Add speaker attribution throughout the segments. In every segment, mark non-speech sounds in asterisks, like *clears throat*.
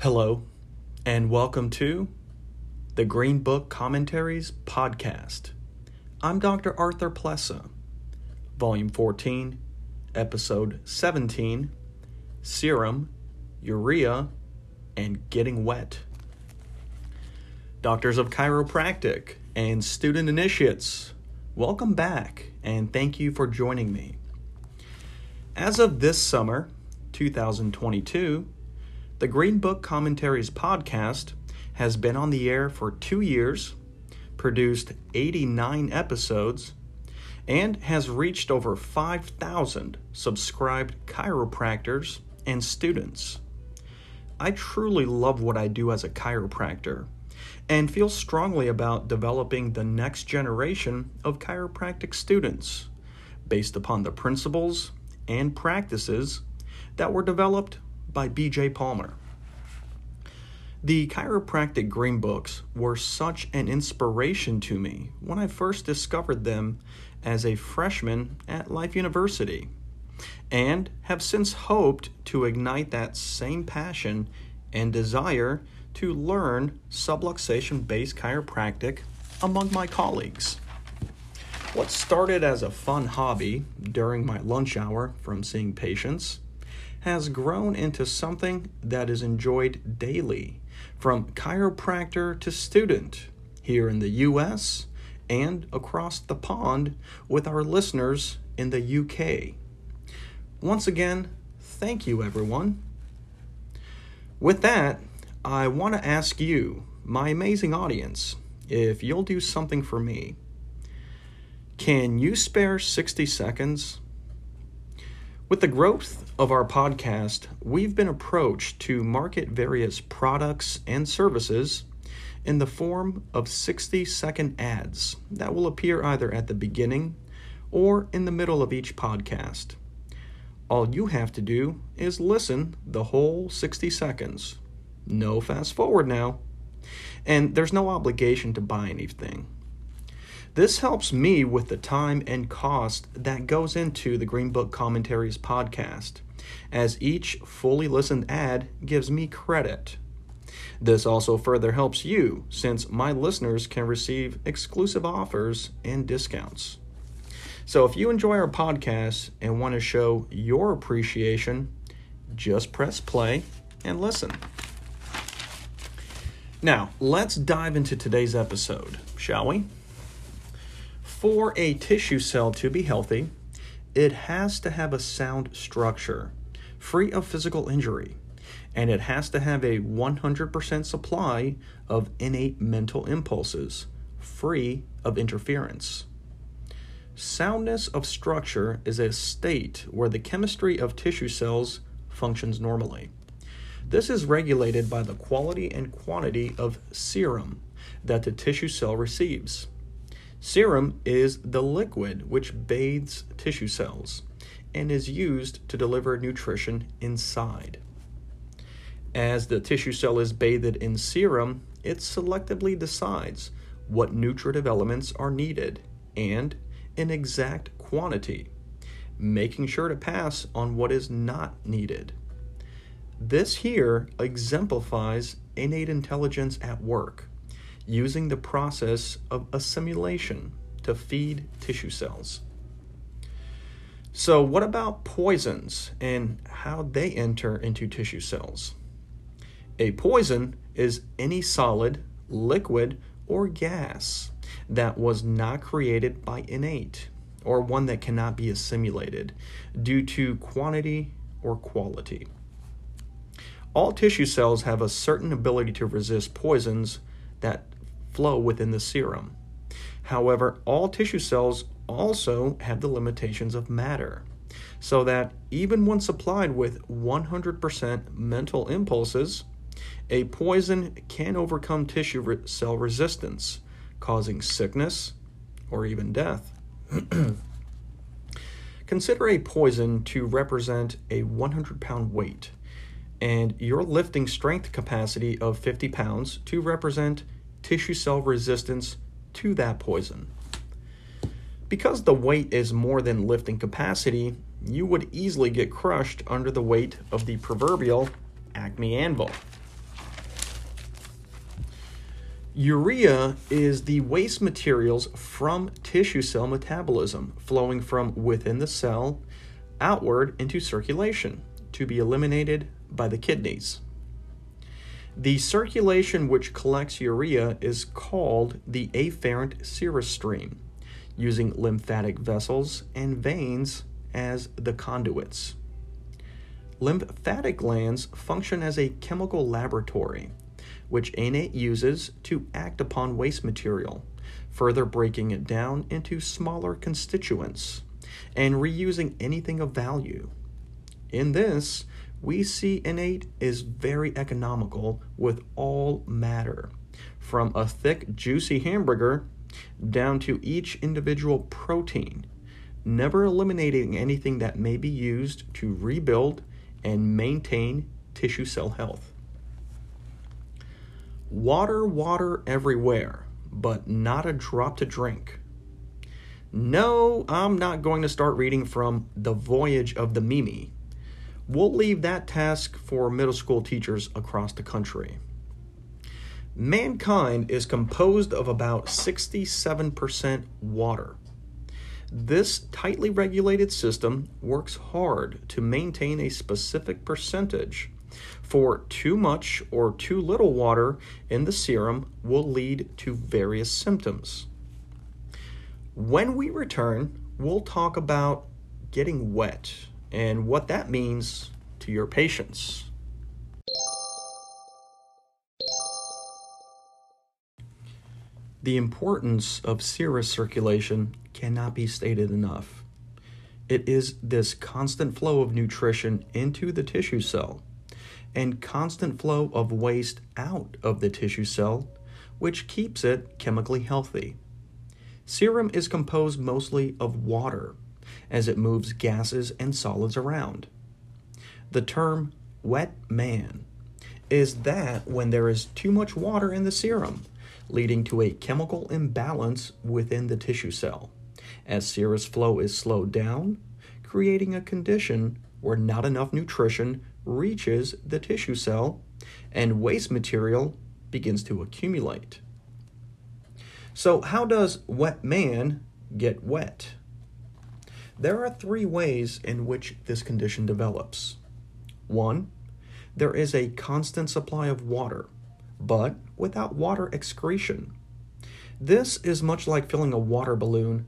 Speaker 1: Hello, and welcome to the Green Book Commentaries Podcast. I'm Dr. Arthur Plessa, Volume 14, Episode 17 Serum, Urea, and Getting Wet. Doctors of Chiropractic and student initiates, welcome back and thank you for joining me. As of this summer, 2022, the Green Book Commentaries podcast has been on the air for two years, produced 89 episodes, and has reached over 5,000 subscribed chiropractors and students. I truly love what I do as a chiropractor and feel strongly about developing the next generation of chiropractic students based upon the principles and practices that were developed by BJ Palmer. The chiropractic green books were such an inspiration to me when I first discovered them as a freshman at Life University, and have since hoped to ignite that same passion and desire to learn subluxation based chiropractic among my colleagues. What started as a fun hobby during my lunch hour from seeing patients has grown into something that is enjoyed daily from chiropractor to student here in the US and across the pond with our listeners in the UK. Once again, thank you everyone. With that, I want to ask you, my amazing audience, if you'll do something for me. Can you spare 60 seconds? With the growth of our podcast, we've been approached to market various products and services in the form of 60 second ads that will appear either at the beginning or in the middle of each podcast. All you have to do is listen the whole 60 seconds. No fast forward now. And there's no obligation to buy anything. This helps me with the time and cost that goes into the Green Book Commentaries podcast, as each fully listened ad gives me credit. This also further helps you since my listeners can receive exclusive offers and discounts. So if you enjoy our podcast and want to show your appreciation, just press play and listen. Now, let's dive into today's episode, shall we? For a tissue cell to be healthy, it has to have a sound structure, free of physical injury, and it has to have a 100% supply of innate mental impulses, free of interference. Soundness of structure is a state where the chemistry of tissue cells functions normally. This is regulated by the quality and quantity of serum that the tissue cell receives. Serum is the liquid which bathes tissue cells and is used to deliver nutrition inside. As the tissue cell is bathed in serum, it selectively decides what nutritive elements are needed and in exact quantity, making sure to pass on what is not needed. This here exemplifies innate intelligence at work using the process of assimilation to feed tissue cells. So, what about poisons and how they enter into tissue cells? A poison is any solid, liquid, or gas that was not created by innate or one that cannot be assimilated due to quantity or quality. All tissue cells have a certain ability to resist poisons that flow within the serum. However, all tissue cells also have the limitations of matter, so that even when supplied with 100% mental impulses, a poison can overcome tissue re- cell resistance, causing sickness or even death. *clears throat* Consider a poison to represent a 100 pound weight, and your lifting strength capacity of 50 pounds to represent tissue cell resistance to that poison. Because the weight is more than lifting capacity, you would easily get crushed under the weight of the proverbial Acme anvil. Urea is the waste materials from tissue cell metabolism flowing from within the cell outward into circulation to be eliminated by the kidneys. The circulation which collects urea is called the afferent serous stream, using lymphatic vessels and veins as the conduits. Lymphatic glands function as a chemical laboratory which innate uses to act upon waste material, further breaking it down into smaller constituents and reusing anything of value. In this, we see innate is very economical with all matter, from a thick, juicy hamburger down to each individual protein, never eliminating anything that may be used to rebuild and maintain tissue cell health. Water, water everywhere, but not a drop to drink. No, I'm not going to start reading from The Voyage of the Mimi. We'll leave that task for middle school teachers across the country. Mankind is composed of about 67% water. This tightly regulated system works hard to maintain a specific percentage for too much or too little water in the serum will lead to various symptoms. When we return, we'll talk about getting wet and what that means to your patients. The importance of serous circulation cannot be stated enough. It is this constant flow of nutrition into the tissue cell and constant flow of waste out of the tissue cell, which keeps it chemically healthy. Serum is composed mostly of water, as it moves gases and solids around. The term wet man is that when there is too much water in the serum, leading to a chemical imbalance within the tissue cell, as serous flow is slowed down, creating a condition where not enough nutrition reaches the tissue cell and waste material begins to accumulate. So, how does wet man get wet? There are three ways in which this condition develops. One, there is a constant supply of water, but without water excretion. This is much like filling a water balloon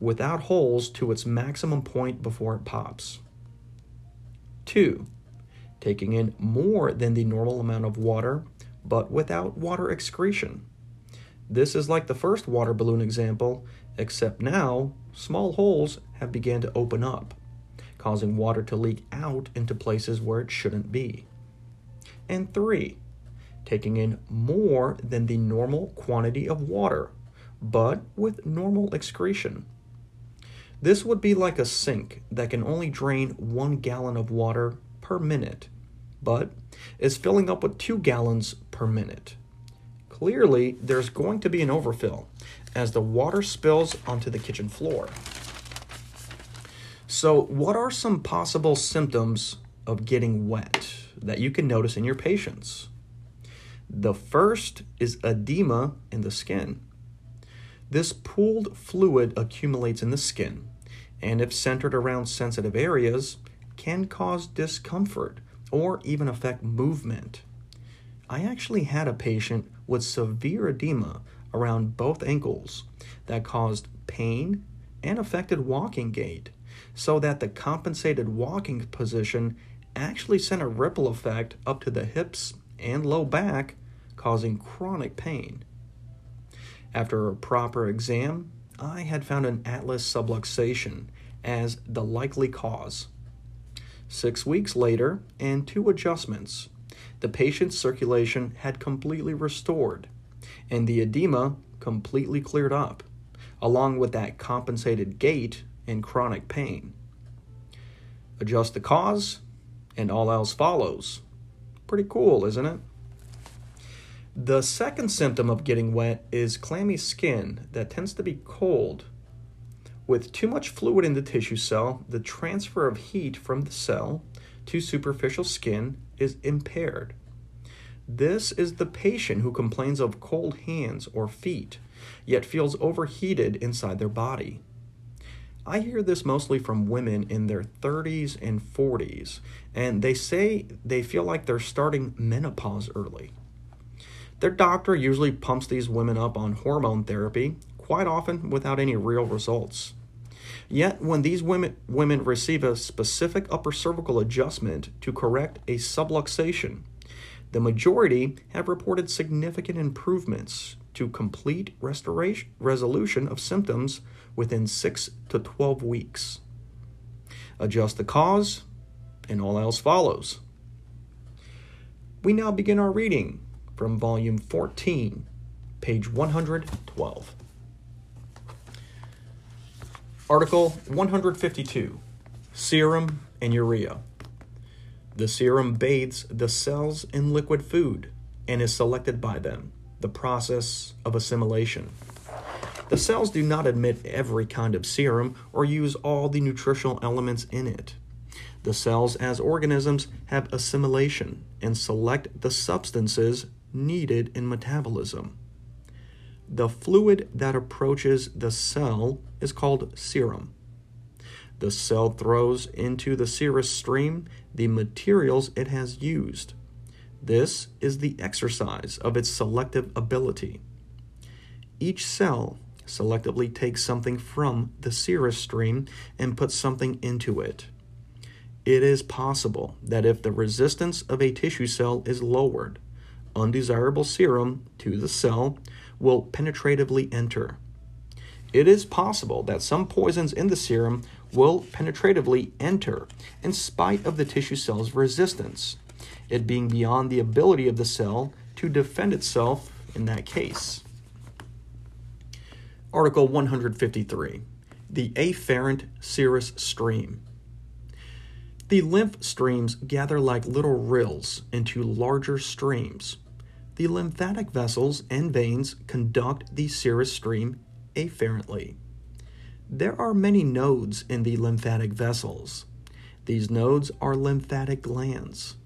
Speaker 1: without holes to its maximum point before it pops. Two, taking in more than the normal amount of water, but without water excretion. This is like the first water balloon example, except now small holes have begun to open up, causing water to leak out into places where it shouldn't be. And three, taking in more than the normal quantity of water, but with normal excretion. This would be like a sink that can only drain one gallon of water per minute, but is filling up with two gallons per minute. Clearly, there's going to be an overfill as the water spills onto the kitchen floor. So, what are some possible symptoms of getting wet that you can notice in your patients? The first is edema in the skin. This pooled fluid accumulates in the skin, and if centered around sensitive areas, can cause discomfort or even affect movement. I actually had a patient with severe edema around both ankles that caused pain and affected walking gait, so that the compensated walking position actually sent a ripple effect up to the hips and low back, causing chronic pain. After a proper exam, I had found an atlas subluxation as the likely cause. Six weeks later, and two adjustments, the patient's circulation had completely restored, and the edema completely cleared up, along with that compensated gait and chronic pain. Adjust the cause, and all else follows. Pretty cool, isn't it? The second symptom of getting wet is clammy skin that tends to be cold, With too much fluid in the tissue cell, the transfer of heat from the cell to superficial skin is impaired. This is the patient who complains of cold hands or feet, yet feels overheated inside their body. I hear this mostly from women in their 30s and 40s, and they say they feel like they're starting menopause early. Their doctor usually pumps these women up on hormone therapy, quite often without any real results. Yet, when these women, women receive a specific upper cervical adjustment to correct a subluxation, the majority have reported significant improvements to complete restoration resolution of symptoms within 6 to 12 weeks. Adjust the cause, and all else follows. We now begin our reading from volume 14, page 112. Article 152 Serum and Urea. The serum bathes the cells in liquid food and is selected by them, the process of assimilation. The cells do not admit every kind of serum or use all the nutritional elements in it. The cells, as organisms, have assimilation and select the substances needed in metabolism. The fluid that approaches the cell is called serum. The cell throws into the serous stream the materials it has used. This is the exercise of its selective ability. Each cell selectively takes something from the serous stream and puts something into it. It is possible that if the resistance of a tissue cell is lowered, undesirable serum to the cell will penetratively enter. It is possible that some poisons in the serum will penetratively enter in spite of the tissue cell's resistance, it being beyond the ability of the cell to defend itself in that case. Article 153 The Afferent Serous Stream. The lymph streams gather like little rills into larger streams the lymphatic vessels and veins conduct the serous stream afferently. There are many nodes in the lymphatic vessels. These nodes are lymphatic glands.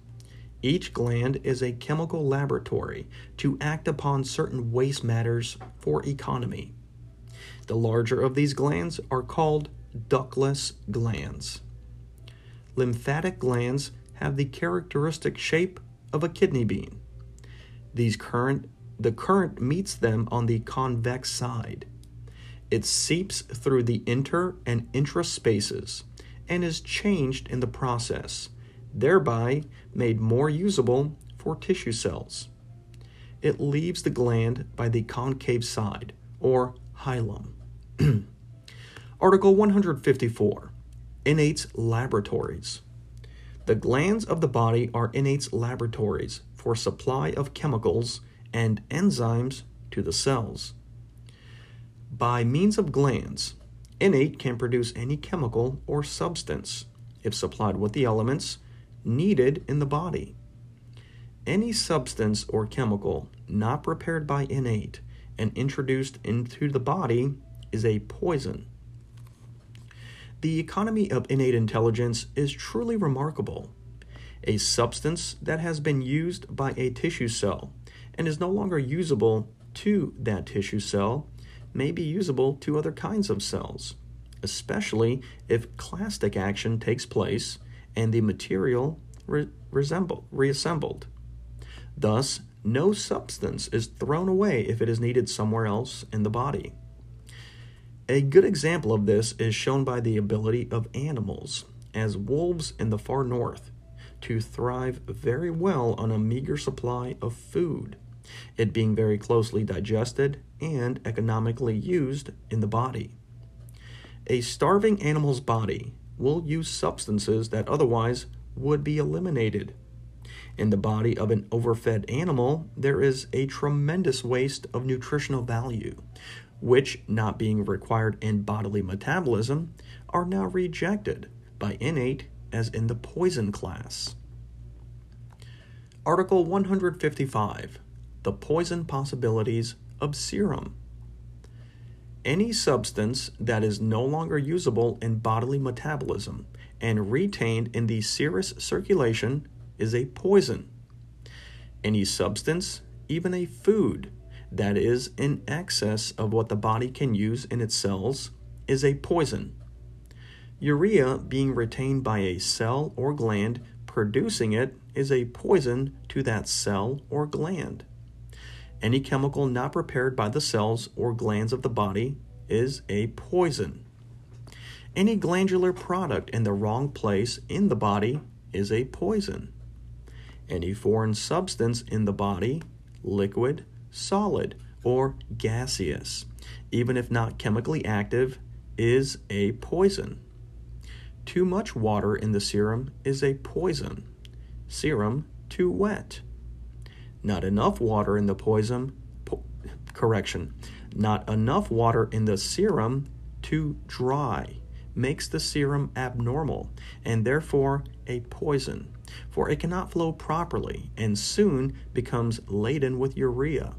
Speaker 1: Each gland is a chemical laboratory to act upon certain waste matters for economy. The larger of these glands are called ductless glands. Lymphatic glands have the characteristic shape of a kidney bean. These current the current meets them on the convex side. It seeps through the inter and intra spaces and is changed in the process, thereby made more usable for tissue cells. It leaves the gland by the concave side, or hilum. *clears throat* Article 154 Innates Laboratories. The glands of the body are innate laboratories for supply of chemicals and enzymes to the cells. By means of glands, innate can produce any chemical or substance if supplied with the elements needed in the body. Any substance or chemical not prepared by innate and introduced into the body is a poison. The economy of innate intelligence is truly remarkable a substance that has been used by a tissue cell and is no longer usable to that tissue cell may be usable to other kinds of cells, especially if clastic action takes place and the material re- reassembled. Thus, no substance is thrown away if it is needed somewhere else in the body. A good example of this is shown by the ability of animals, as wolves in the far north to thrive very well on a meager supply of food, it being very closely digested and economically used in the body. A starving animal's body will use substances that otherwise would be eliminated. In the body of an overfed animal, there is a tremendous waste of nutritional value, which, not being required in bodily metabolism, are now rejected by innate as in the poison class. Article 155 The Poison Possibilities of Serum. Any substance that is no longer usable in bodily metabolism and retained in the serous circulation is a poison. Any substance, even a food, that is in excess of what the body can use in its cells is a poison. Urea being retained by a cell or gland producing it is a poison to that cell or gland. Any chemical not prepared by the cells or glands of the body is a poison. Any glandular product in the wrong place in the body is a poison. Any foreign substance in the body, liquid, solid, or gaseous, even if not chemically active, is a poison. Too much water in the serum is a poison. Serum too wet. Not enough water in the poison, po- correction, not enough water in the serum to dry makes the serum abnormal and therefore a poison, for it cannot flow properly and soon becomes laden with urea.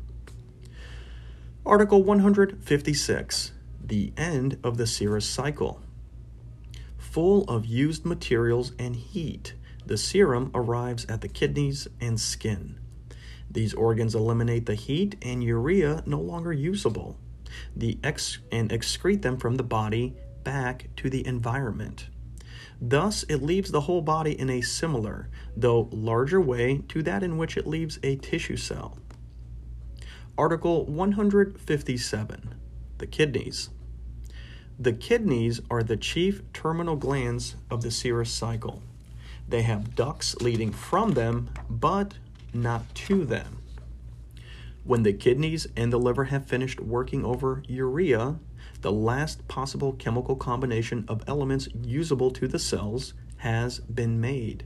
Speaker 1: Article 156 The End of the serous Cycle. Full of used materials and heat, the serum arrives at the kidneys and skin. These organs eliminate the heat and urea no longer usable the ex- and excrete them from the body back to the environment. Thus, it leaves the whole body in a similar, though larger way to that in which it leaves a tissue cell. Article 157 The Kidneys. The kidneys are the chief terminal glands of the serous cycle. They have ducts leading from them, but not to them. When the kidneys and the liver have finished working over urea, the last possible chemical combination of elements usable to the cells has been made,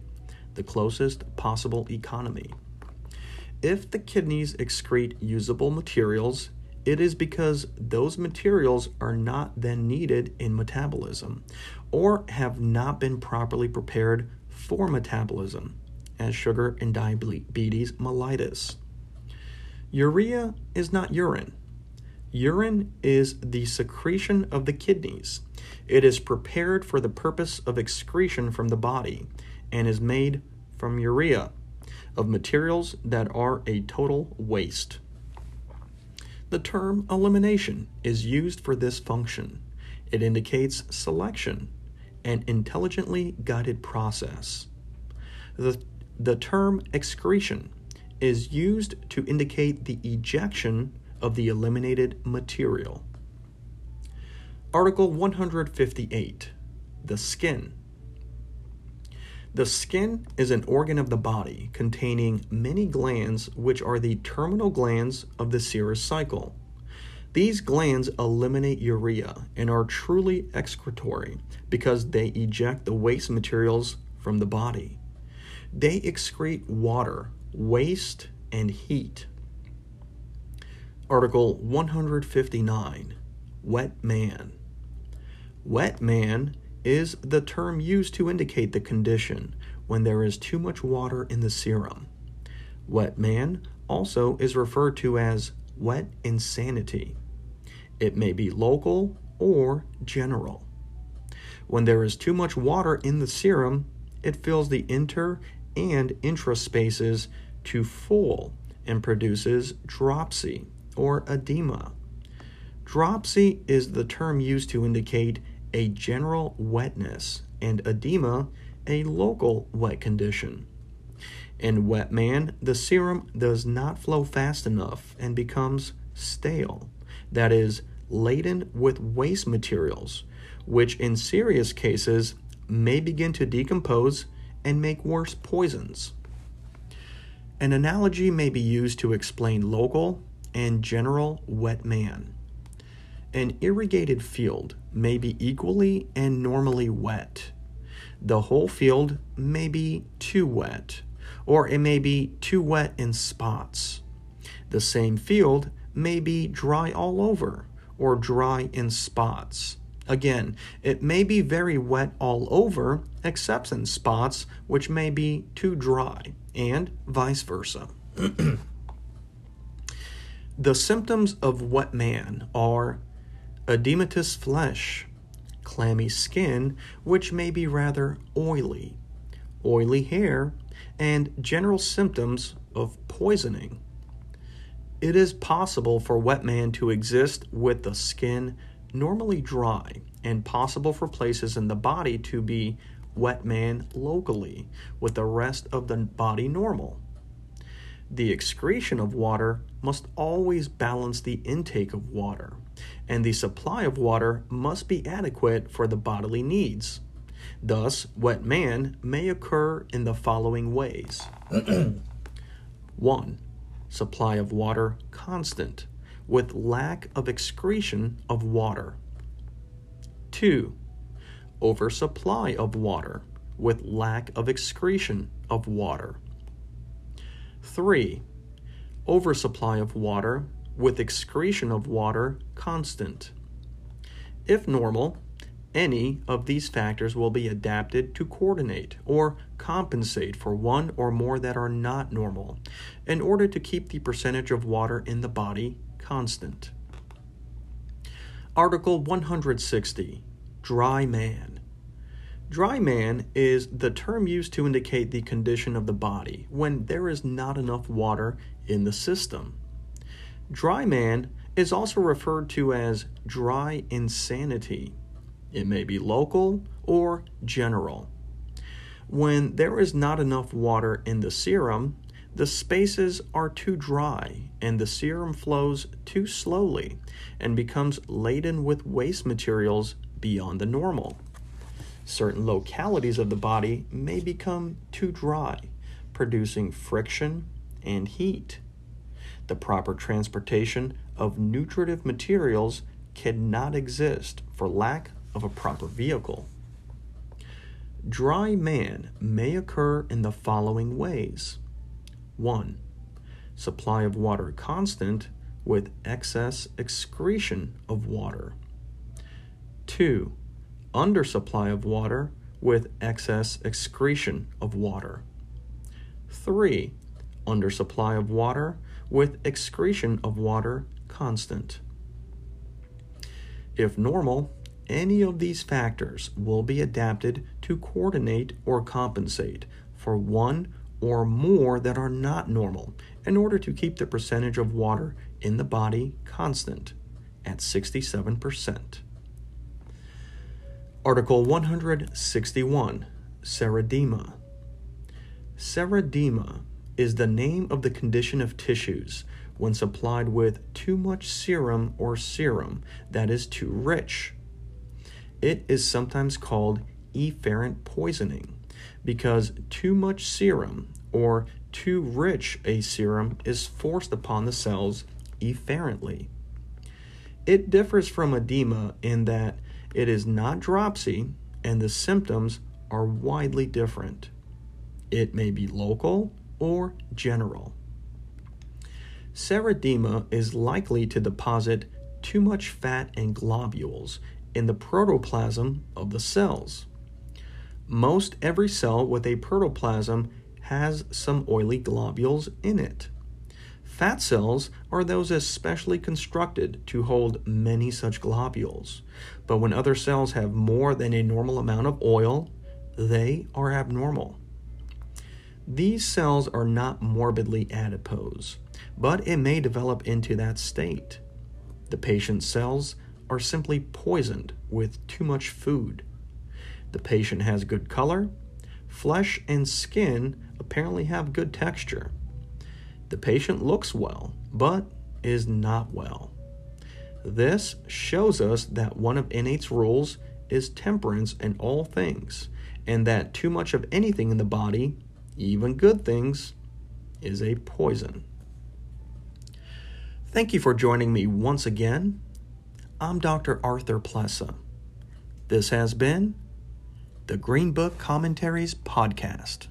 Speaker 1: the closest possible economy. If the kidneys excrete usable materials, it is because those materials are not then needed in metabolism or have not been properly prepared for metabolism, as sugar and diabetes mellitus. Urea is not urine. Urine is the secretion of the kidneys. It is prepared for the purpose of excretion from the body and is made from urea, of materials that are a total waste. The term elimination is used for this function. It indicates selection, an intelligently guided process. The, the term excretion is used to indicate the ejection of the eliminated material. Article 158 The Skin. The skin is an organ of the body containing many glands, which are the terminal glands of the serous cycle. These glands eliminate urea and are truly excretory because they eject the waste materials from the body. They excrete water, waste, and heat. Article 159 Wet Man. Wet man is the term used to indicate the condition when there is too much water in the serum. Wet man also is referred to as wet insanity. It may be local or general. When there is too much water in the serum, it fills the inter and intra spaces to full and produces dropsy or edema. Dropsy is the term used to indicate a general wetness and edema a local wet condition. In wet man, the serum does not flow fast enough and becomes stale, that is, laden with waste materials, which in serious cases may begin to decompose and make worse poisons. An analogy may be used to explain local and general wet man. An irrigated field may be equally and normally wet. The whole field may be too wet, or it may be too wet in spots. The same field may be dry all over, or dry in spots. Again, it may be very wet all over, except in spots which may be too dry, and vice versa. *clears throat* The symptoms of wet man are edematous flesh, clammy skin, which may be rather oily, oily hair, and general symptoms of poisoning. It is possible for wet man to exist with the skin normally dry, and possible for places in the body to be wet man locally, with the rest of the body normal. The excretion of water must always balance the intake of water, and the supply of water must be adequate for the bodily needs. Thus, wet man may occur in the following ways *clears throat* 1. Supply of water constant, with lack of excretion of water. 2. Oversupply of water, with lack of excretion of water. 3. Oversupply of water, with excretion of water constant. If normal, any of these factors will be adapted to coordinate or compensate for one or more that are not normal in order to keep the percentage of water in the body constant. Article 160 Dry Man. Dry man is the term used to indicate the condition of the body when there is not enough water in the system. Dry man is also referred to as dry insanity it may be local or general. When there is not enough water in the serum, the spaces are too dry and the serum flows too slowly and becomes laden with waste materials beyond the normal. Certain localities of the body may become too dry, producing friction and heat. The proper transportation of nutritive materials cannot exist for lack of a proper vehicle. Dry man may occur in the following ways 1. Supply of water constant with excess excretion of water. 2. Undersupply of water with excess excretion of water. 3. Undersupply of water with excretion of water constant. If normal, any of these factors will be adapted to coordinate or compensate for one or more that are not normal in order to keep the percentage of water in the body constant at 67%. Article 161 Serodema. Serodema is the name of the condition of tissues when supplied with too much serum or serum that is too rich it is sometimes called efferent poisoning because too much serum or too rich a serum is forced upon the cells efferently. It differs from edema in that it is not dropsy and the symptoms are widely different. It may be local or general. Serodema is likely to deposit too much fat and globules in the protoplasm of the cells. Most every cell with a protoplasm has some oily globules in it. Fat cells are those especially constructed to hold many such globules, but when other cells have more than a normal amount of oil, they are abnormal. These cells are not morbidly adipose, but it may develop into that state. The patient's cells are simply poisoned with too much food. The patient has good color, flesh and skin apparently have good texture. The patient looks well, but is not well. This shows us that one of innate's rules is temperance in all things, and that too much of anything in the body, even good things, is a poison. Thank you for joining me once again I'm Dr. Arthur Plessa. This has been the Green Book Commentaries Podcast.